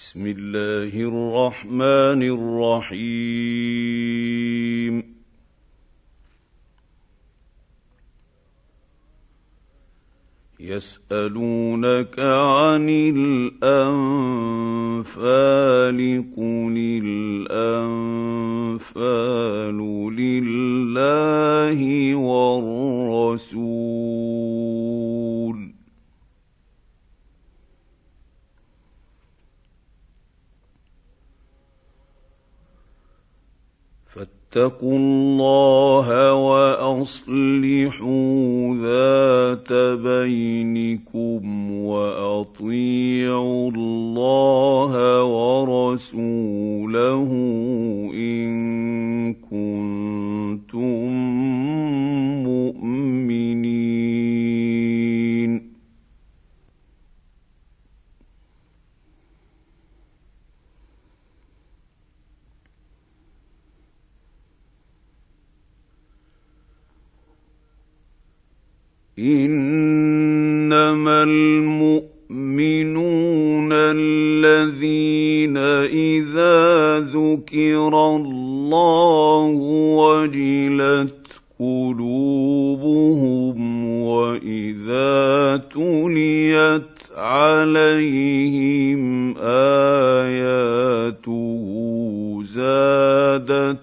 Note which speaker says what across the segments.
Speaker 1: بسم الله الرحمن الرحيم. يسألونك عن الأنفال قل الأنفال لله والرسول. فاتقوا الله وأصلحوا ذات بينكم وأطيعوا الله ورسوله إن كنتم مؤمنين. إنما المؤمنون الذين إذا ذكر الله وجلت قلوبهم وإذا تليت عليهم آياته زادتهم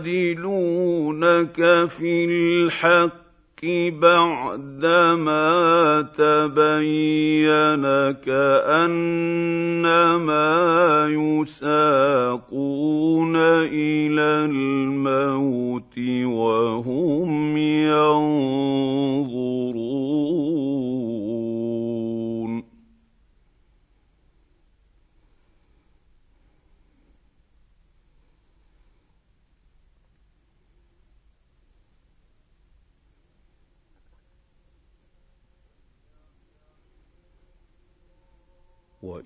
Speaker 1: يجادلونك في الحق بعدما تبين كأنما يساقون إلى الموت وهم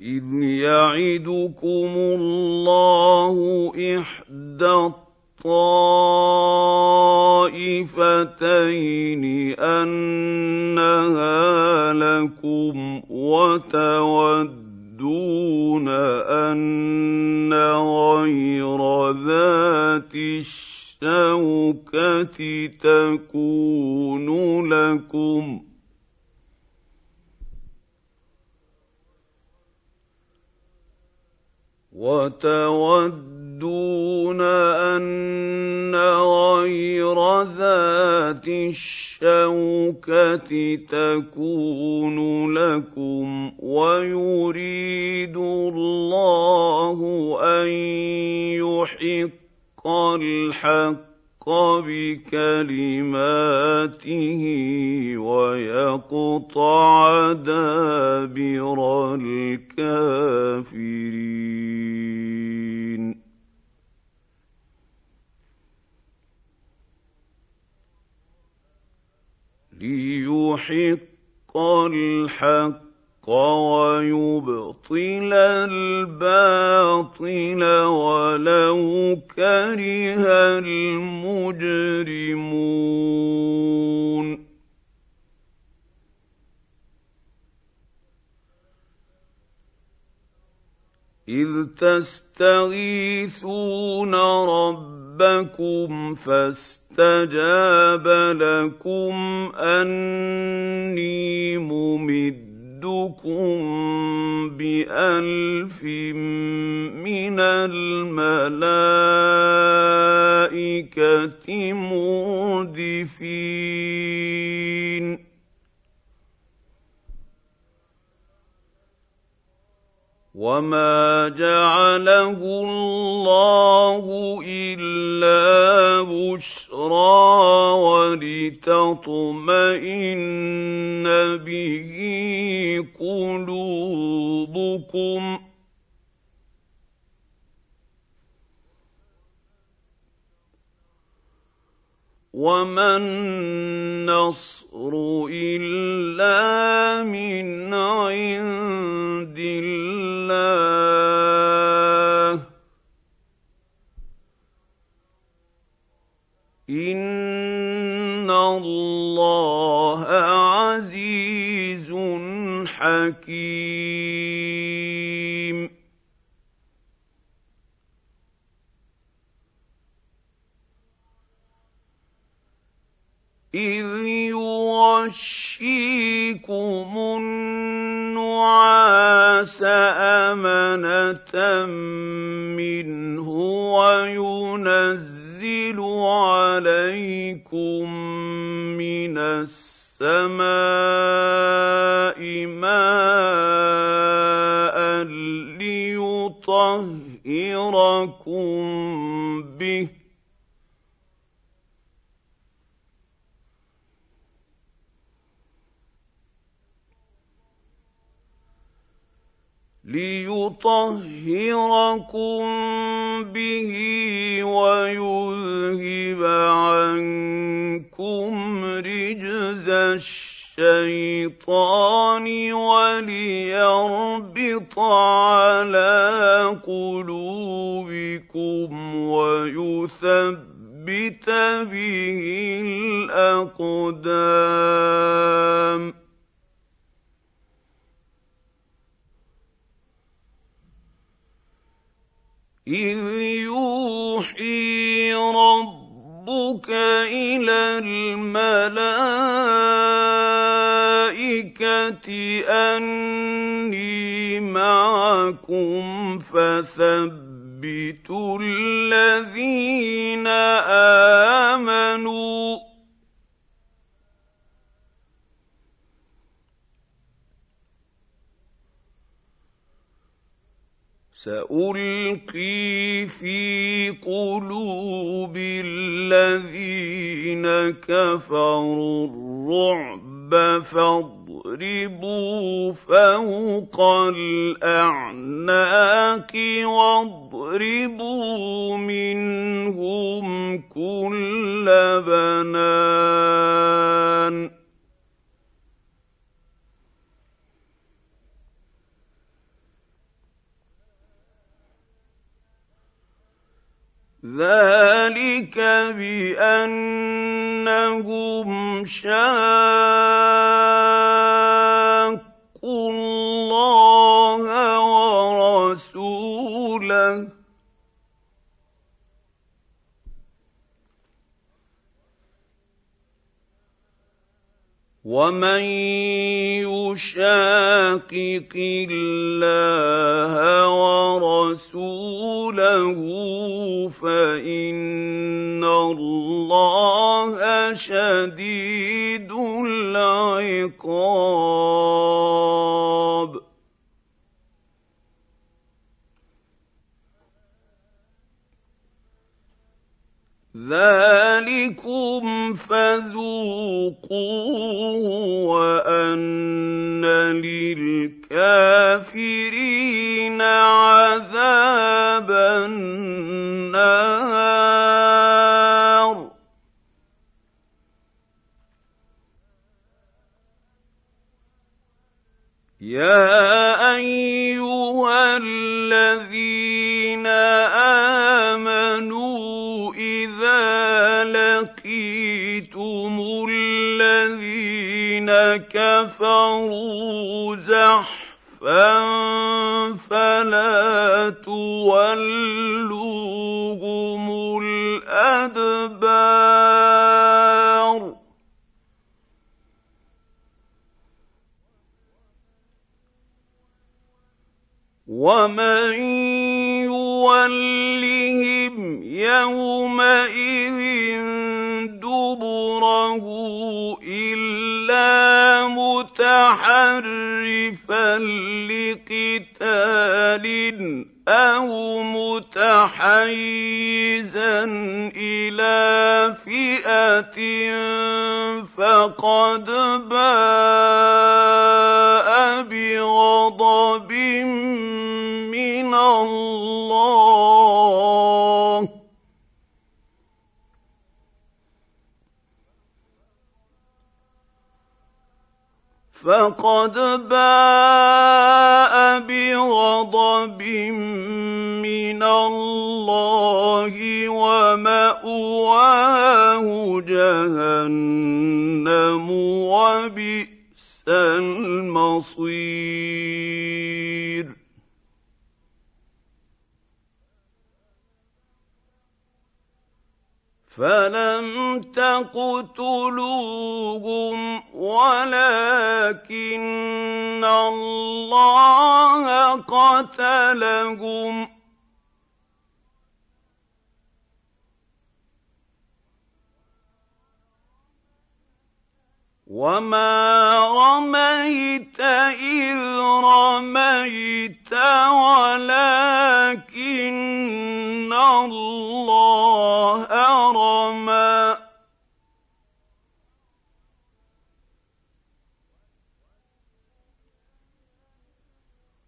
Speaker 1: واذ يعدكم الله إحدى الطائفتين أنها لكم وتودون أن غير ذات الشر الشوكة تكون لكم وتودون أن غير ذات الشوكة تكون لكم ويريد الله أن يحق الحق بكلماته ويقطع دابر الكافرين ليحق الحق ويبطل الباطل ولو كره المجرمون. إذ تستغيثون ربكم فاستجاب لكم أني ممد. يمدكم بألف من الملائكة مردفين وما جعله الله الا بشرى ولتطمئن به قلوبكم وما النصر الا من عند الله ان الله عزيز حكيم اذ يغشيكم النعاس امنه منه وينزل عليكم من السماء ماء ليطهركم به ليطهركم به ويذهب عنكم رجز الشيطان وليربط على قلوبكم ويثبت به الأقدام إذ يوحي ربك إلى الملائكة أني معكم فثبتوا الذين آمنوا سألقي في قلوب الذين كفروا الرعب فاضربوا فوق الأعناق واضربوا منهم كل بنان ذلك بأنهم شاقوا الله ورسوله. ومن يشاقق الله ورسوله فان الله شديد العقاب ذلكم فذوقوه وان للكافرين عذاب النار. يا ايها الذين كفروا زحفا فلا تولوهم الأدبار. ومن يولهم يومئذ دبره إلا متحرفا لقتال أو متحيزا إلى فئة فقد باء بغضب من الله. فقد باء بغضب من الله ومأواه جهنم وبئس المصير. فلم تقتلوهم ولكن الله قتلهم وما رميت اذ رميت ولكن الله رمى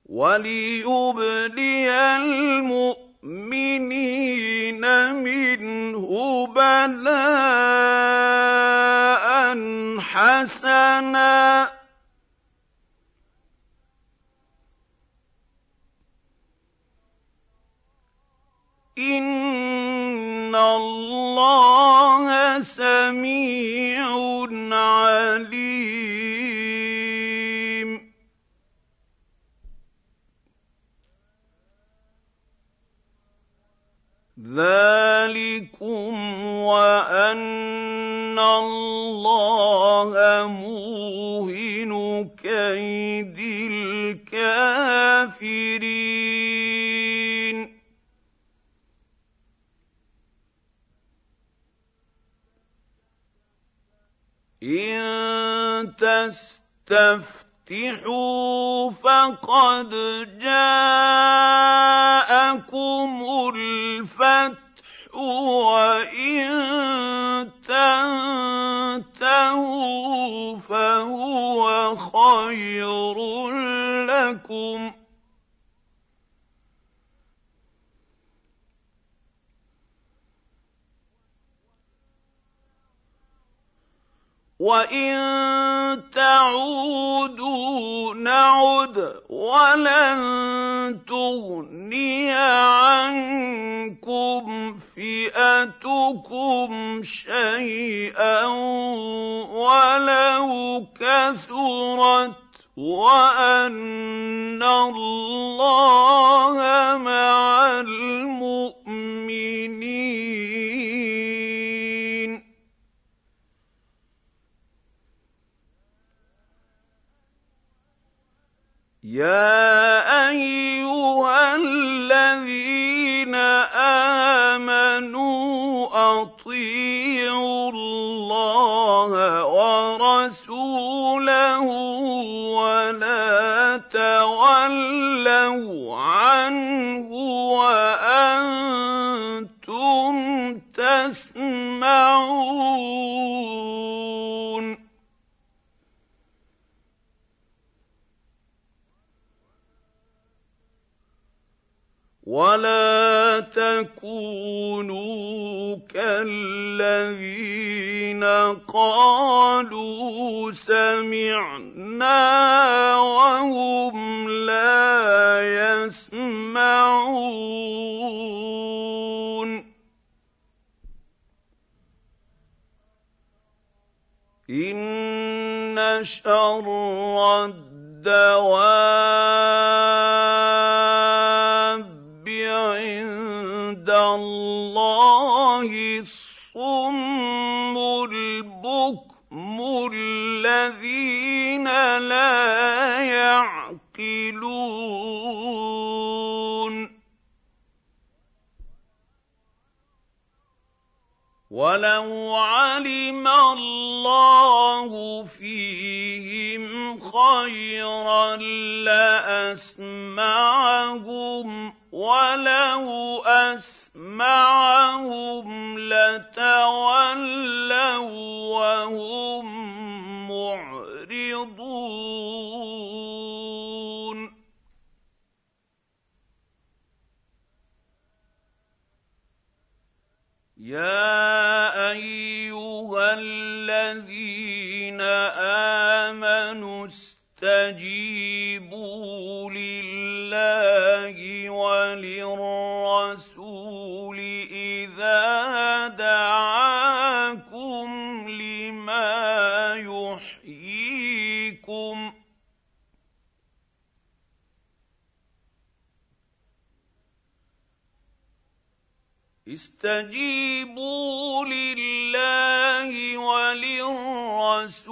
Speaker 1: وليبلي المؤمنين منه بلاء حسنا. إن الله سميع عليم. ذلكم وان الله موهن كيد الكافرين ان تستفتحوا فقد جاءكم الفتح وإن تنتهوا فهو خير لكم. وان تعودوا نعد ولن تغني عنكم فئتكم شيئا ولو كثرت وان الله مع المؤمنين يا ايها الذين امنوا اطيعوا الله ورسوله ولا تولوا عنه وأنتم تسمعون ولا تكونوا كالذين قالوا سمعنا وهم لا يسمعون ان شر الدواب الذين لا يعقلون. ولو علم الله فيهم خيرا لأسمعهم ولو أسمعهم لتولوا وهم معرضون يا أيها الذين آمنوا استجيبوا لله وللرسول. استجيبوا لله وللرسول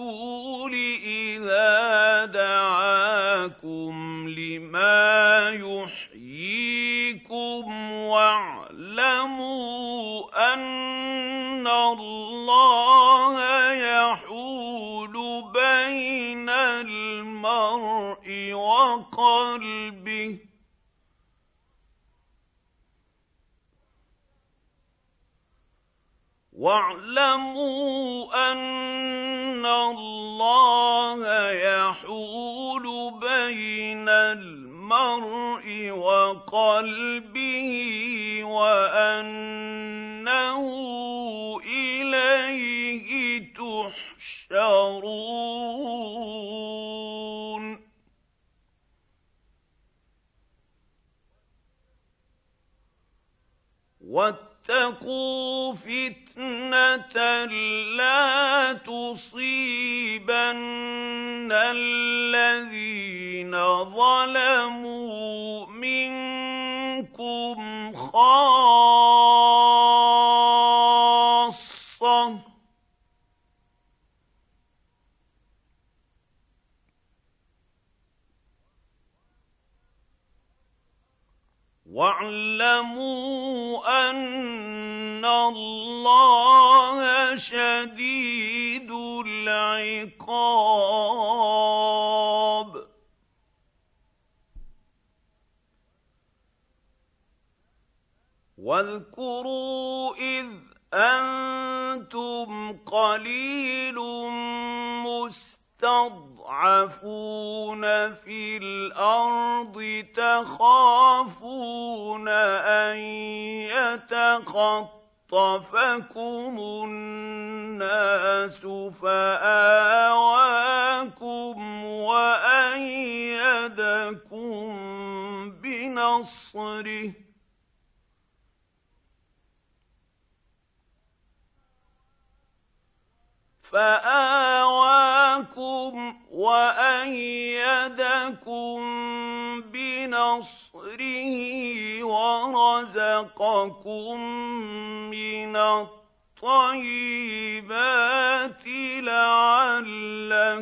Speaker 1: إذا دعاكم لما يحييكم واعلموا أن الله يحول بين المرء وقلبه واعلموا أن الله يحول بين المرء وقلبه وأنه إليه تحشرون. واتقوا فتنة لا تصيبن الذين ظلموا منكم خاصة واعلموا أن الله شديد العقاب. واذكروا إذ أنتم قليل مستضعفون تستضعفون في الأرض تخافون أن يتخطفكم الناس فآواكم وأيدكم بنصره فآواكم وأيدكم بنصره ورزقكم من الطيبات لعلكم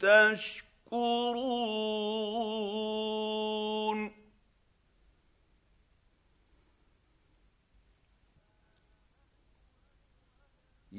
Speaker 1: تشكرون.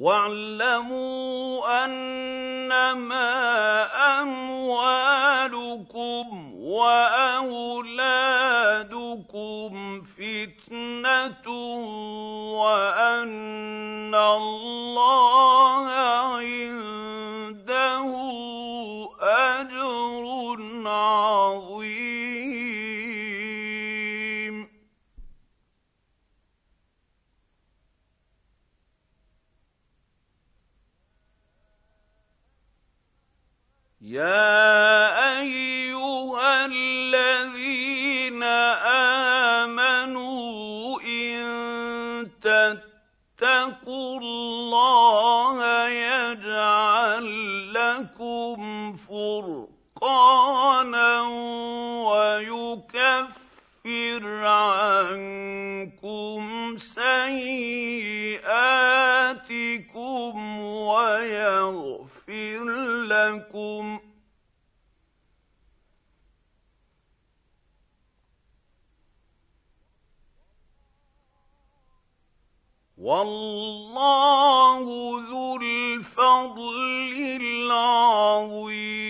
Speaker 1: واعلموا أنما أموالكم وأولادكم فتنة وأن الله يا أيها الذين آمنوا إن تتقوا الله يجعل لكم فرقانا ويكفر عنكم سيئاتكم ويغفر لكم. والله ذو الفضل العظيم.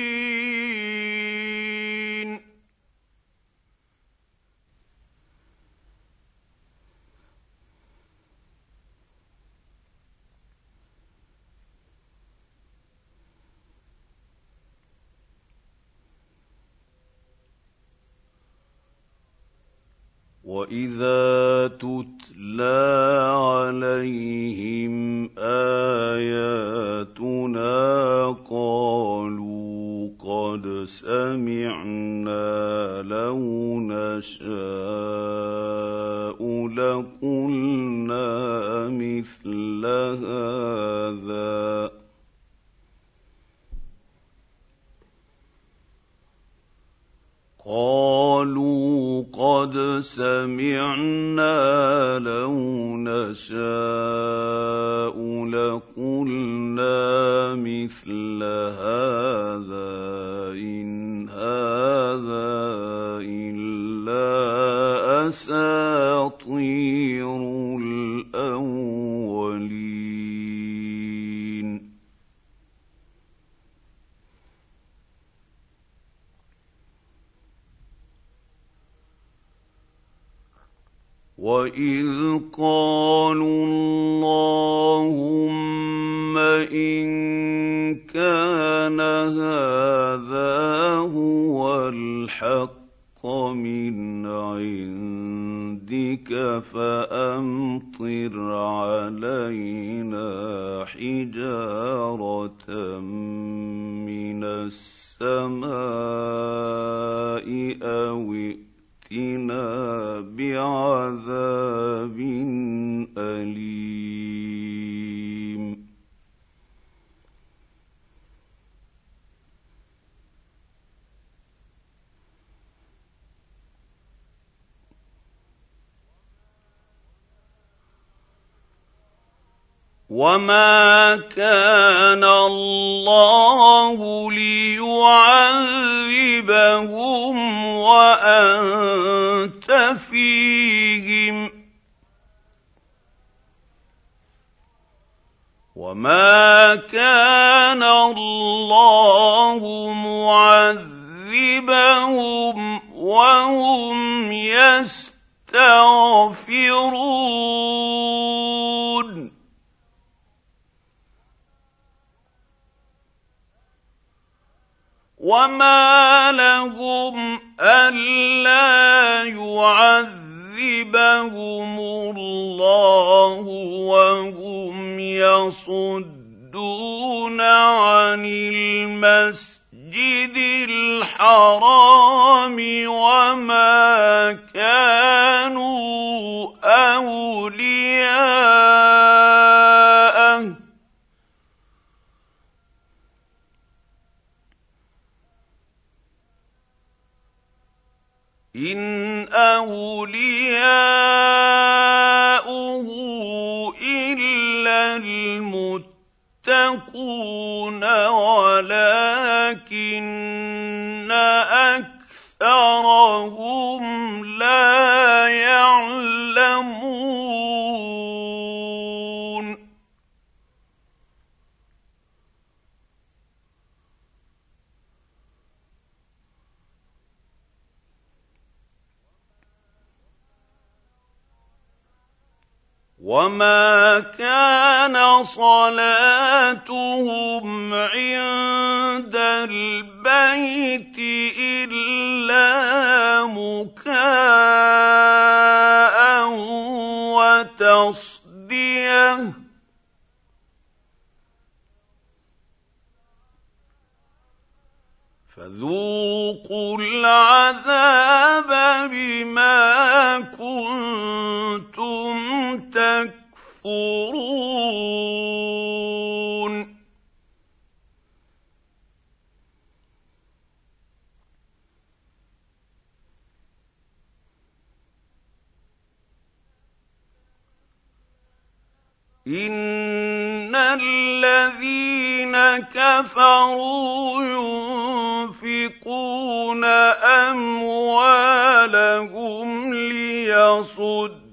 Speaker 1: واذا تتلى عليهم اياتنا قالوا قد سمعنا لو نشاء لقلنا مثل هذا قالوا قد سمعنا لو نشاء لقلنا مثل هذا إن هذا إلا أساطير الأولين واذ قالوا اللهم ان كان هذا هو الحق من عندك فامطر علينا حجاره من السماء أو ائتنا بعذاب وما كان الله ليعذبهم وانت فيهم وما كان الله معذبهم وهم يستغفرون وما لهم الا يعذبهم الله وهم يصدون عن المسجد الحرام وما كانوا اولياءه إن أولياؤه إلا المتقون ولكن أكثرهم وما كان صلاتهم عند البيت الا مكاء وتصديه فذوقوا العذاب بما تكفرون ان الذين كفروا ينفقون اموالهم ليصدوا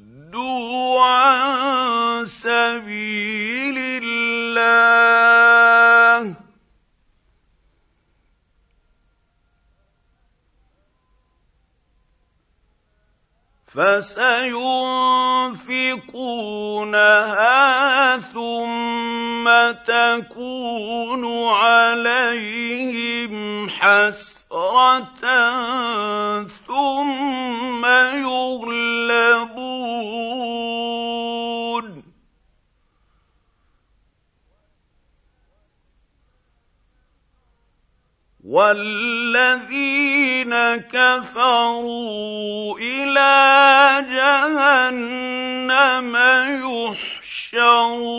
Speaker 1: عن سبيل الله. فسينفقونها ثم تكون عليهم حسرة ثم يغلبون والذين كفروا إلى جهنم يحشرون.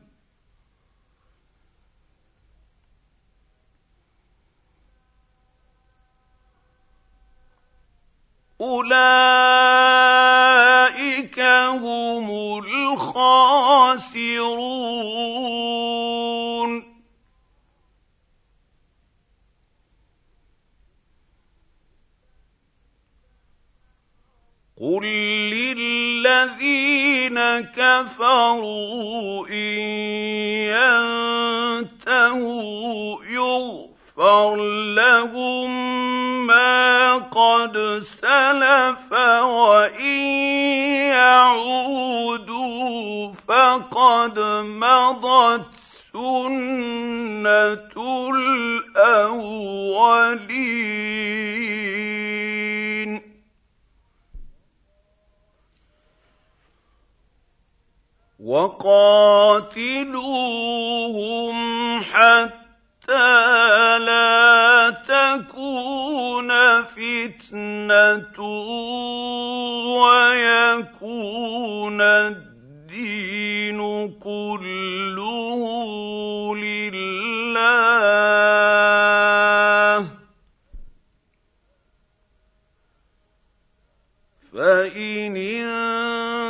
Speaker 1: أولئك هم الخاسرون. قل للذين كفروا إن ينتهوا يغفر لهم ما قد سلف وإن يعودوا فقد مضت سنة الأولين. وقاتلوهم حتى لا تكون فتنة ويكون الدين كله لله. فإن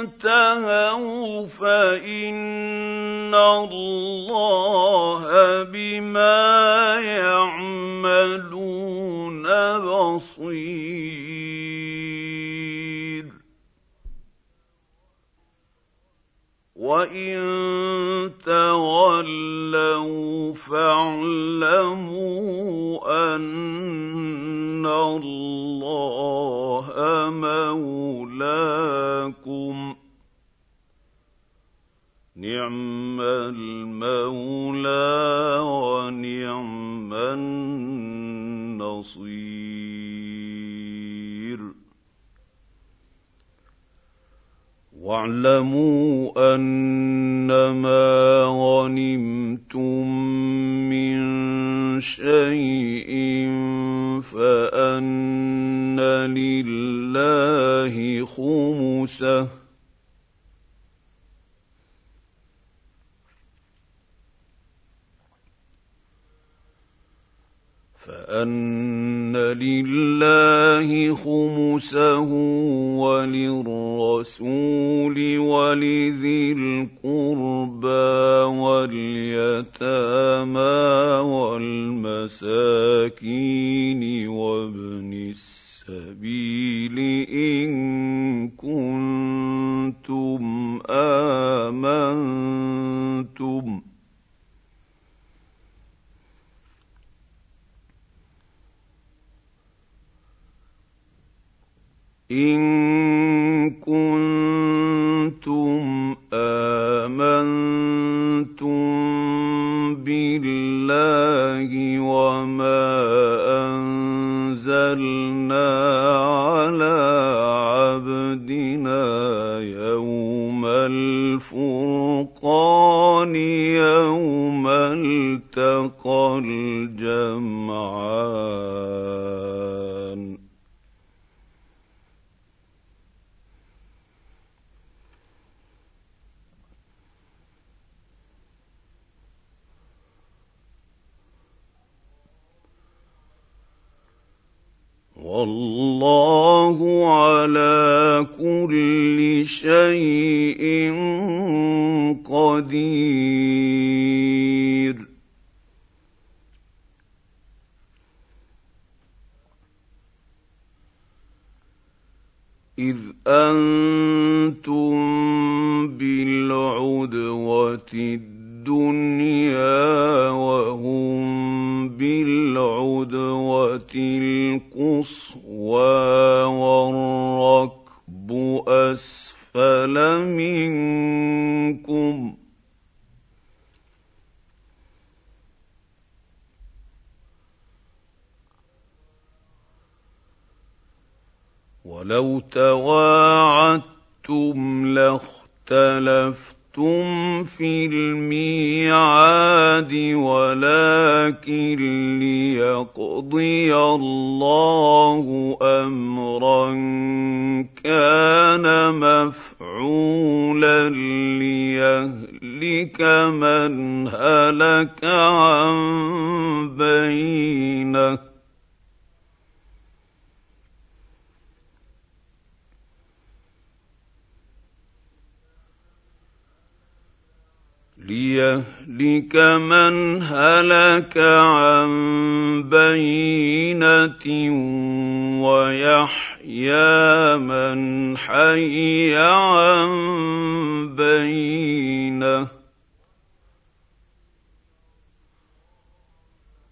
Speaker 1: انتهوا فإن الله بما يعملون بصير. وان تولوا فاعلموا ان الله مولاكم نعم المولى ونعم النصير واعلموا أنما غنمتم من شيء فأن لله خمسه فأن لله خمسه وللرسول ولذي القربى واليتامى والمساكين وابن السبيل لستم في الميعاد ولكن ليقضي الله امرا كان مفعولا ليهلك من هلك عن بينه ليهلك من هلك عن بينة ويحيى من حي عن بينة.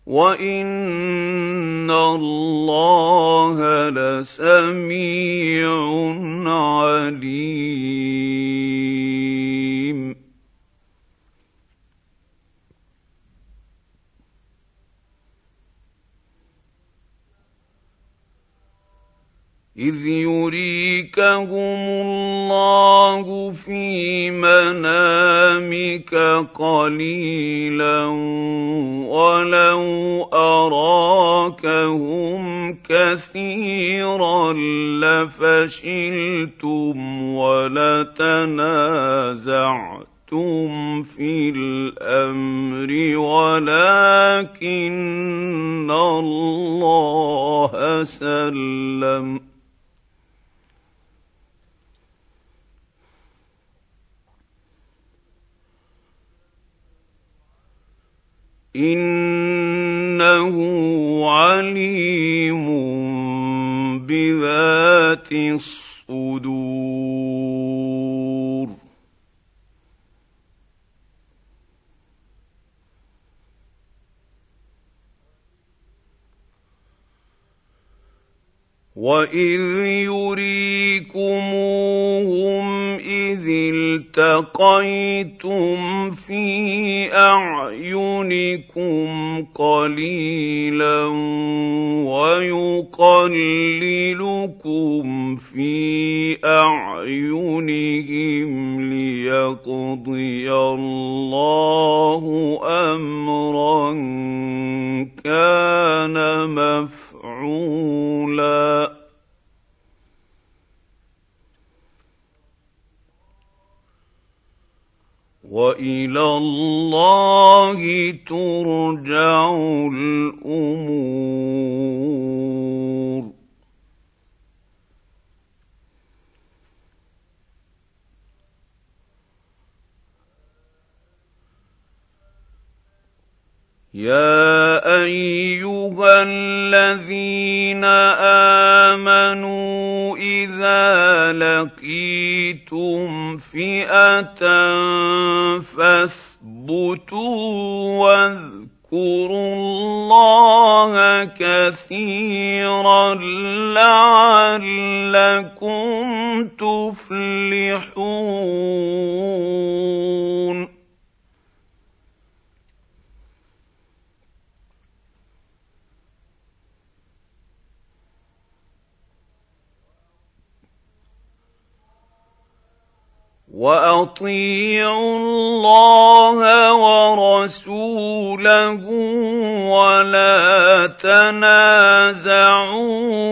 Speaker 1: وإن الله لسميع عليم. إذ يريكهم الله في منامك قليلا ولو أراكهم كثيرا لفشلتم ولتنازعتم في الأمر ولكن الله سلم. إنه عليم بذات الصدور. واذ يريكموهم اذ التقيتم في أعينكم قليلا ويقللكم في أعينهم ليقضي الله أمرا كان مفعولا. وإلى الله ترجع الأمور. يا ايها الذين امنوا اذا لقيتم فئه فاثبتوا واذكروا الله كثيرا لعلكم تفلحون وأطيعوا الله ورسوله ولا تنازعوا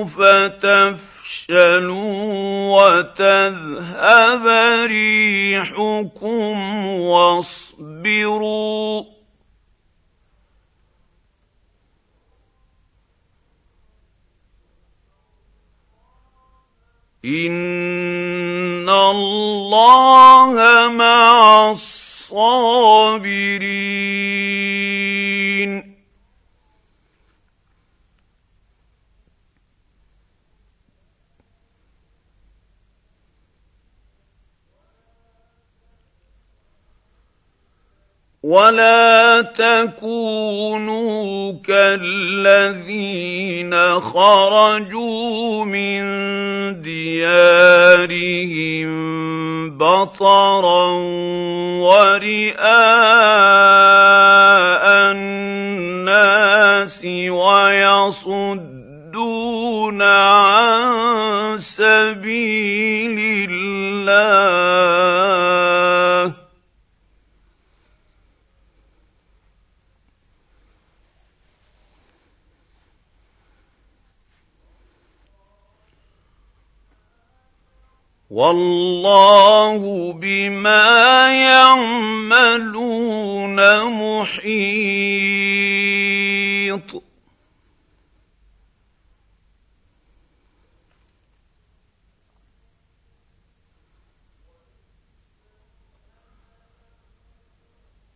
Speaker 1: فتفشلوا وتذهب ريحكم واصبروا ان الله مع الصابرين ولا تكونوا كالذين خرجوا من ديارهم بطرا ورئاء الناس ويصدون عن سبيل الله والله بما يعملون محيط.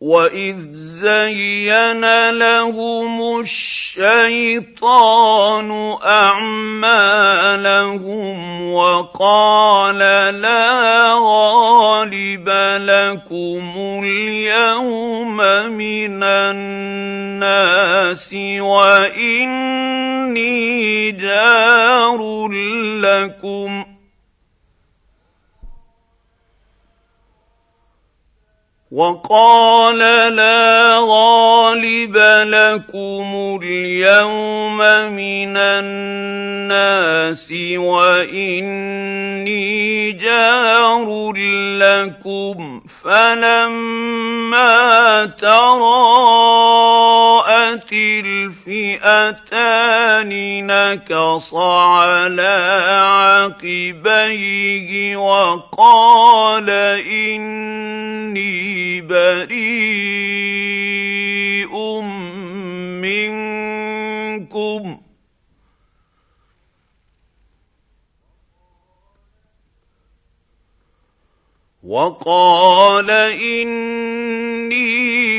Speaker 1: واذ زين لهم الشيطان اعمالهم وقال لا غالب لكم اليوم من الناس واني جار لكم وقال لا غالب لكم اليوم من الناس وإني جار لكم فلما تراءت الفئتان نكص على عقبيه وقال إني بريء منكم. وقال إني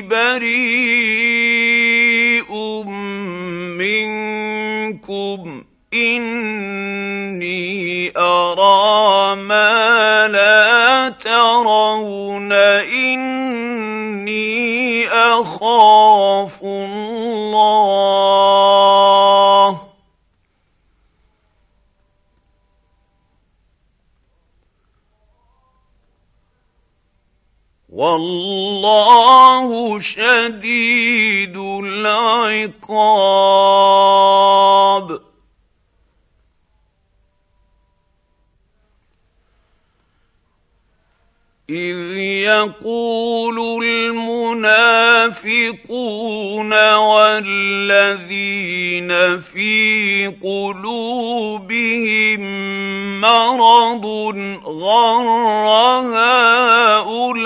Speaker 1: بريء منكم إني أرى ما لا ترون إني أخاف الله. والله شديد العقاب. إذ يقول المنافقون والذين في قلوبهم مرض غر هؤلاء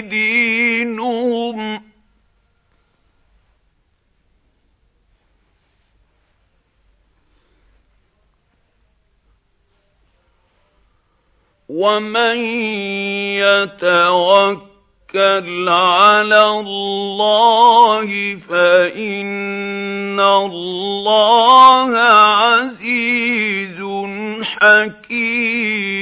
Speaker 1: دينهم ومن يتوكل على الله فان الله عزيز حكيم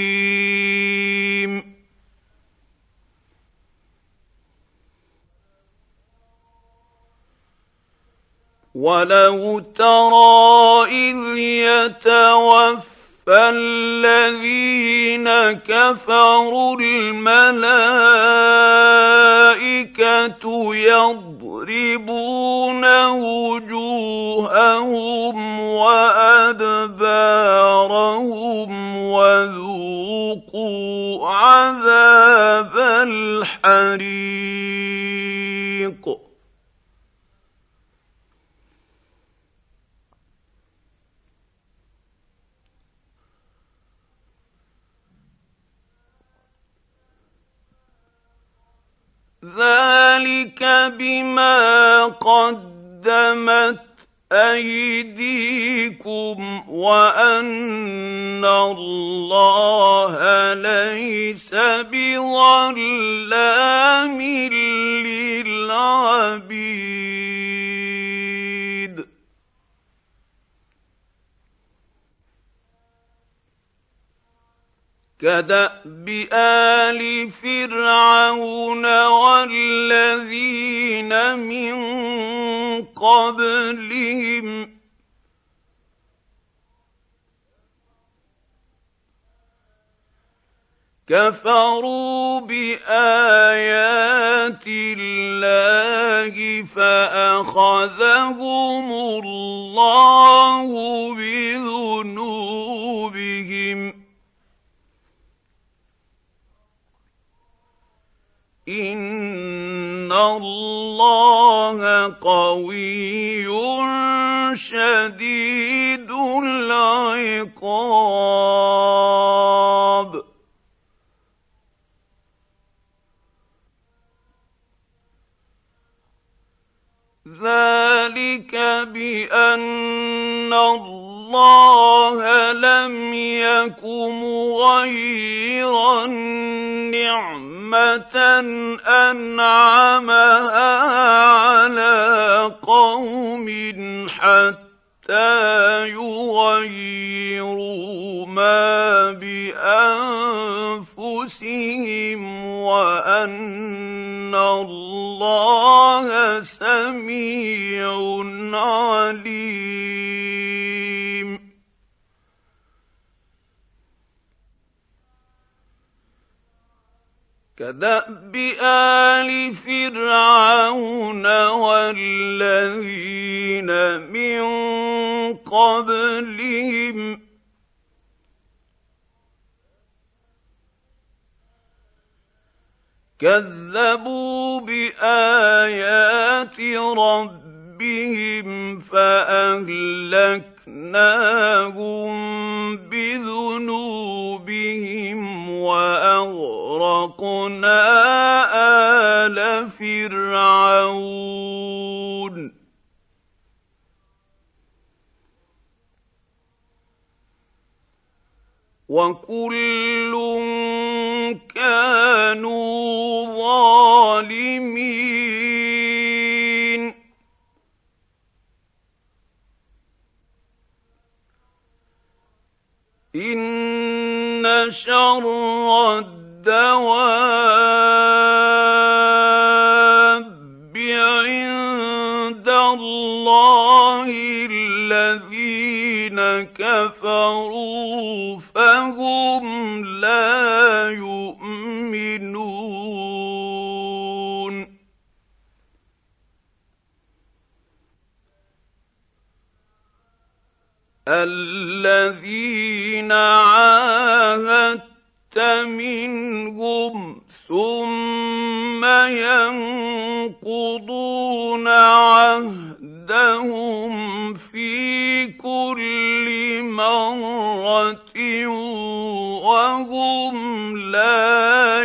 Speaker 1: ولو ترى اذ يتوفى فالذين كفروا الملائكه يضربون وجوههم وادبارهم وذوقوا عذاب الحريق ذلك بما قدمت أيديكم وأن الله ليس بظلام للعبيد. كدأب آل فرعون والذين من قبلهم كفروا بآيات الله فأخذهم الله بذنوبهم ان الله قوي شديد العقاب. ذلك بأن الله لم يك مغيرا نعمه انعمها على قوم حتى يغيروا ما بانفسهم وان الله سميع عليم كدأب آل فرعون والذين من قبلهم كذبوا بآيات ربهم فاهلكناهم بذنوبهم واغرقنا ال فرعون وكل كانوا ظالمين ان شر الدواب عند الله الذين كفروا فهم لا يؤمنون الذين عاهدت منهم ثم ينقضون عهدهم في كل مرة وهم لا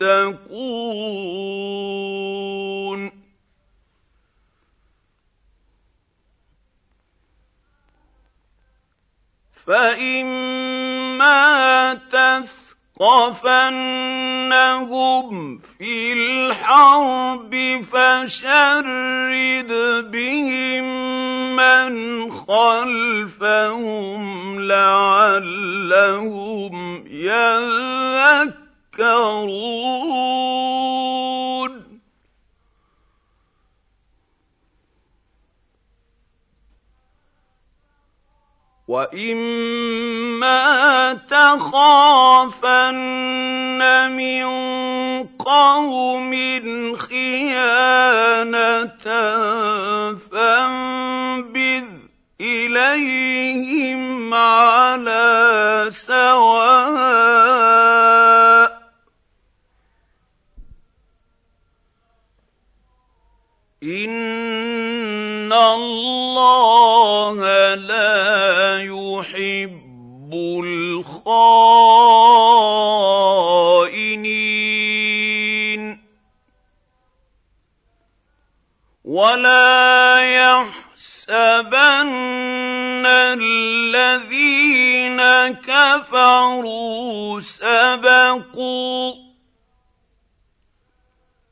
Speaker 1: يتقون. فاما تثقفنهم في الحرب فشرد بهم من خلفهم لعلهم يذكرون واما تخافن من قوم خيانه فانبذ اليهم على سواء ان الله لا يحب الخائنين ولا يحسبن الذين كفروا سبقوا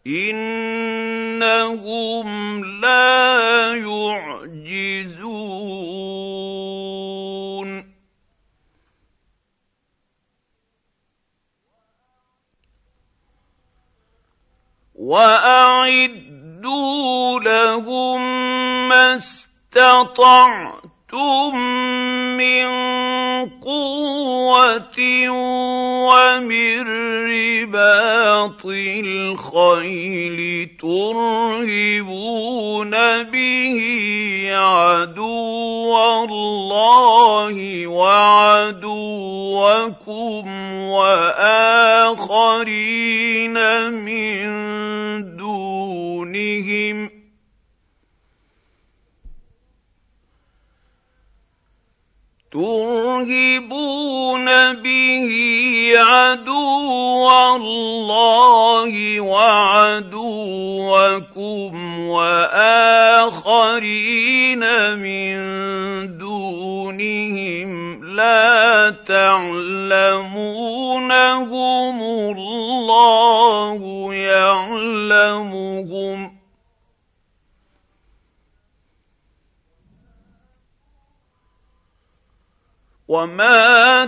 Speaker 1: انهم لا يعجزون واعدوا لهم ما استطعتم من قوه ومن رباط الخيل ترهبون به عدو الله وعدوكم واخرين من دونهم ترهبون به عدو الله وعدوكم واخرين من دونهم لا تعلمونهم الله يعلمهم وما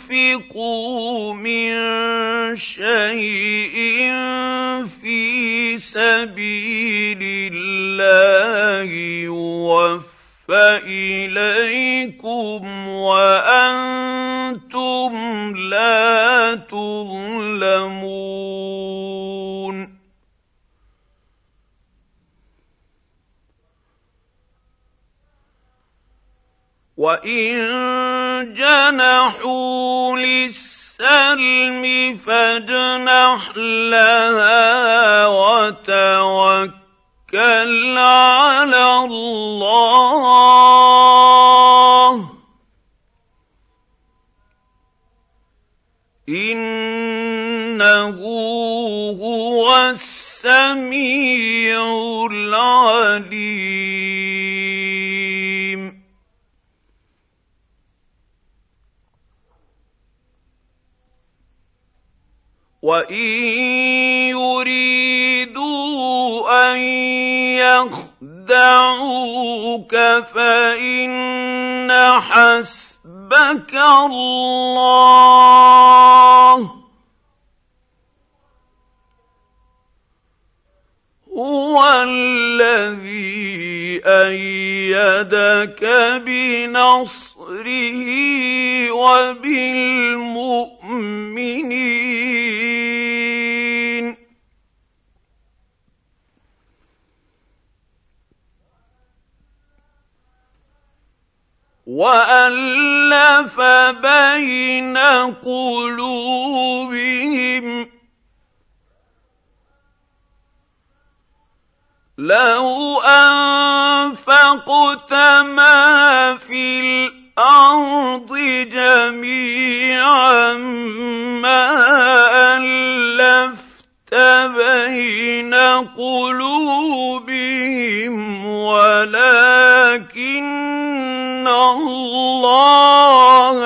Speaker 1: تنفقوا من شيء في سبيل الله يوفى اليكم وأنتم لا تظلمون وان جنحوا للسلم فاجنح لها وتوكل على الله انه هو السميع العليم وان يريدوا ان يخدعوك فان حسبك الله هو الذي إيدك بنصره وبالمؤمنين وألف بين قلوبهم. لو أنفقت ما في الأرض جميعا ما ألفت بين قلوبهم ولكن الله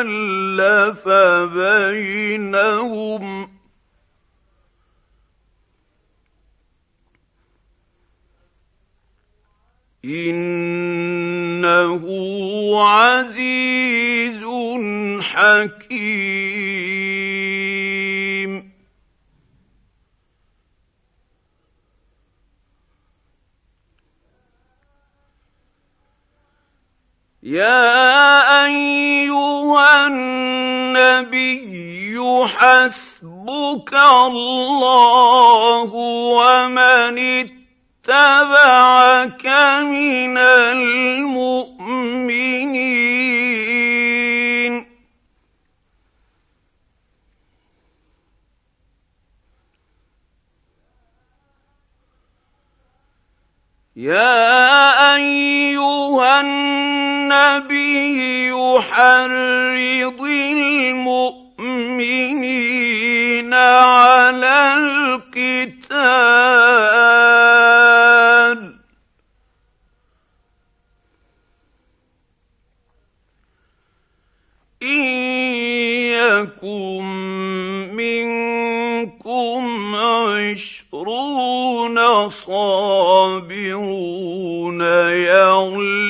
Speaker 1: ألف بينهم. إنه عزيز حكيم يا ايها النبي حسبك الله ومن اتبعك من المؤمنين. يا أيها النبي حرض المؤمنين على القتال. إن يكن منكم عشرون صابرون يغلبوا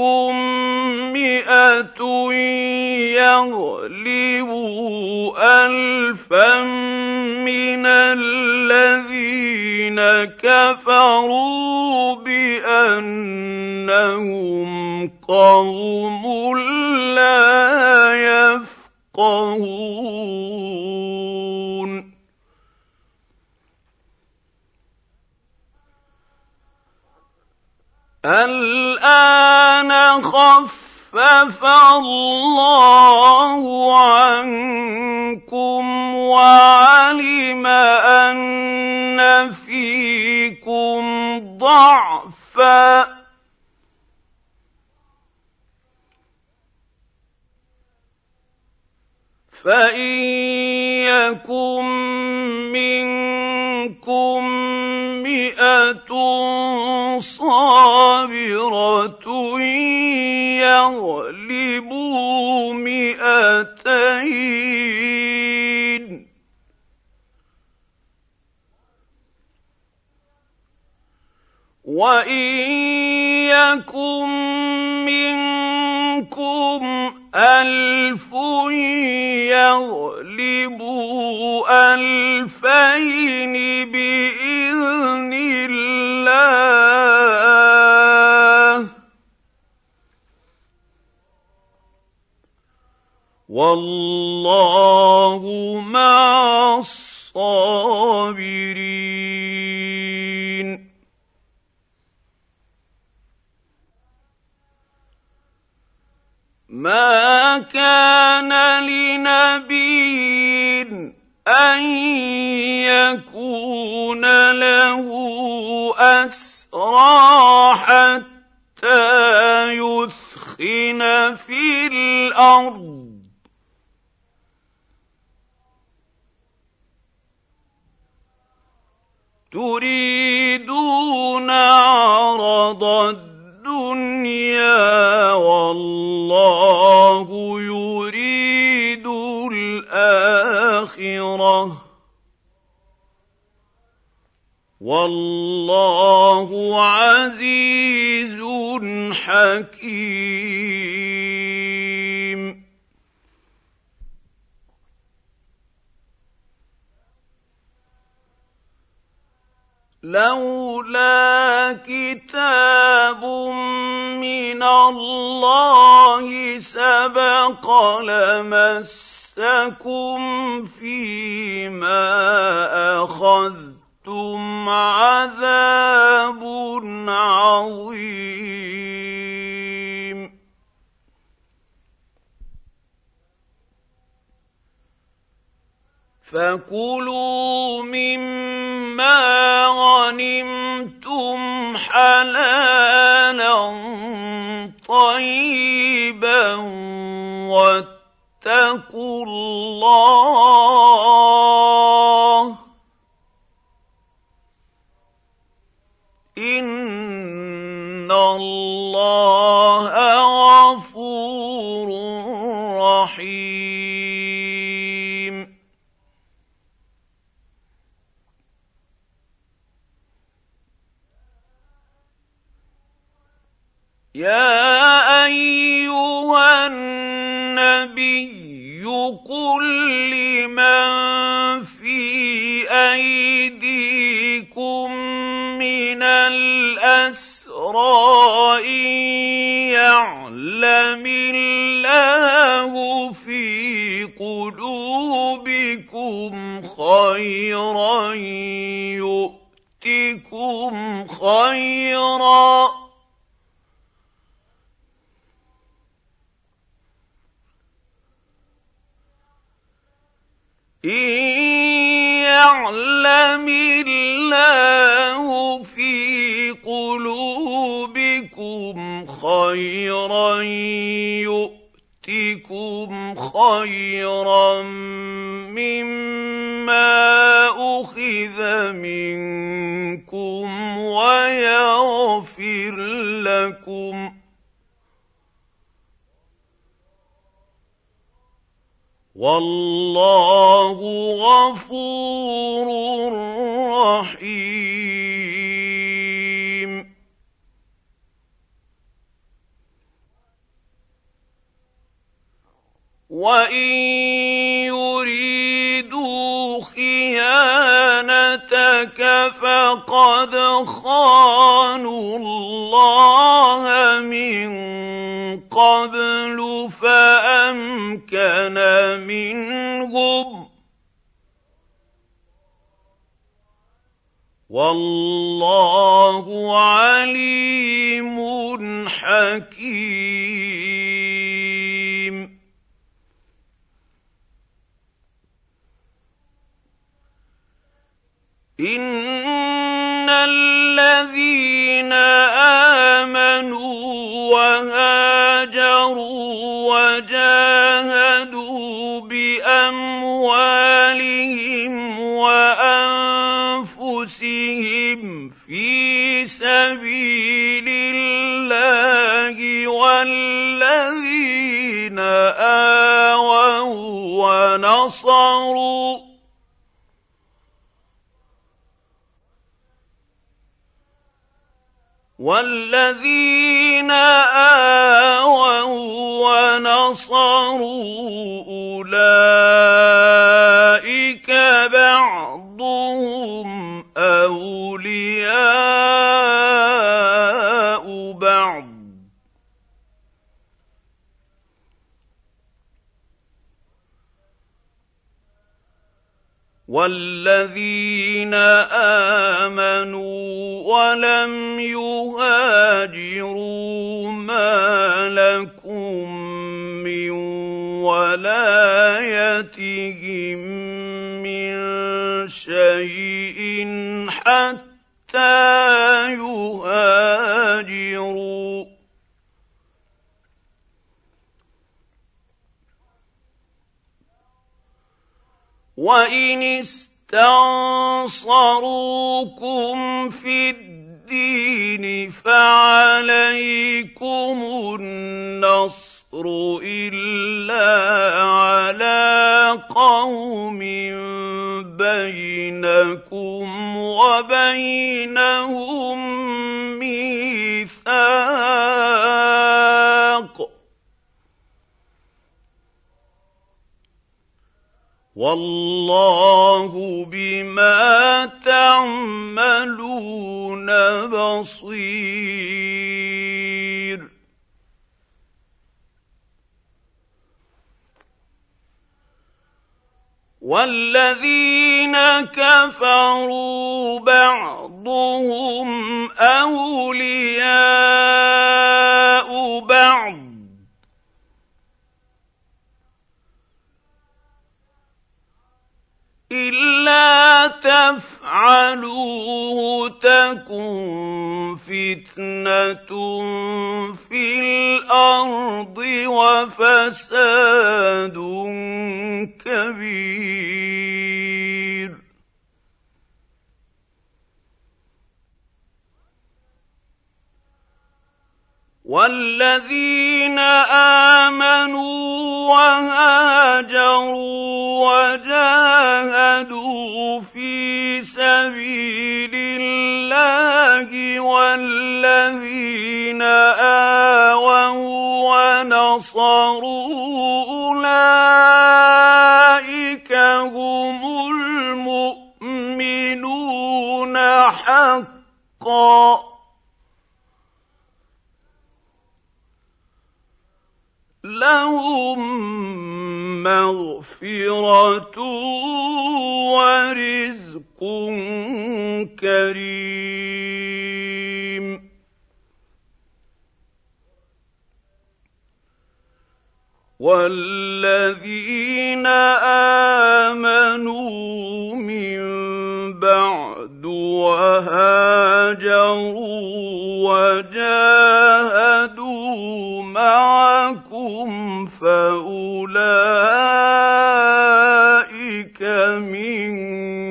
Speaker 1: منكم مئة يغلبوا الفا من الذين كفروا بأنهم قوم لا يفقهون. الآن خف خفف الله عنكم وعلم أن فيكم ضعفا فان يكن منكم مئه صابره يغلبوا مئتين وان يكن منكم ألف يغلبوا ألفين بإذن الله. والله مع الصابرين. ما كان لنبي أن يكون له أسرى حتى يثخن في الأرض. تريدون عرض الدنيا والله يريد الآخرة. والله عزيز حكيم. لولا كتاب من الله سبق لمسكم فيما أخذتم عذاب عظيم. فكلوا مما غنمتم حلالا طيبا واتقوا الله ان الله غفور رحيم يا أيها النبي قل لمن في أيديكم من الأسرى إن يعلم الله في قلوبكم خيرا يؤتكم خيرا إن يعلم الله في قلوبكم خيرا يؤتكم خيرا مما أخذ منكم ويغفر لكم. والله غفور رحيم. وإن يريدوا خيانتك فقد خانوا الله من قبل فأمكن منهم. والله عليم حكيم. ان الذين امنوا وهاجروا وجاهدوا باموالهم وانفسهم في سبيل الله والذين اووا ونصروا والذين اووا ونصروا اولئك والذين امنوا ولم يهاجروا ما لكم من ولايتهم من شيء حتى يهاجروا وان استنصروكم في الدين فعليكم النصر الا على قوم بينكم وبينهم ميثاق والله بما تعملون بصير. والذين كفروا بعضهم أولياء بعض إلا تفعلوه تكن فتنة في الأرض وفساد كبير. والذين آمنوا وهاجروا وجاهدوا في سبيل الله والذين آووا ونصروا أولئك هم المؤمنون حقا. لهم مغفرة ورزق كريم. والذين آمنوا من بعد وهاجروا وجاهدوا معكم فأولئك منكم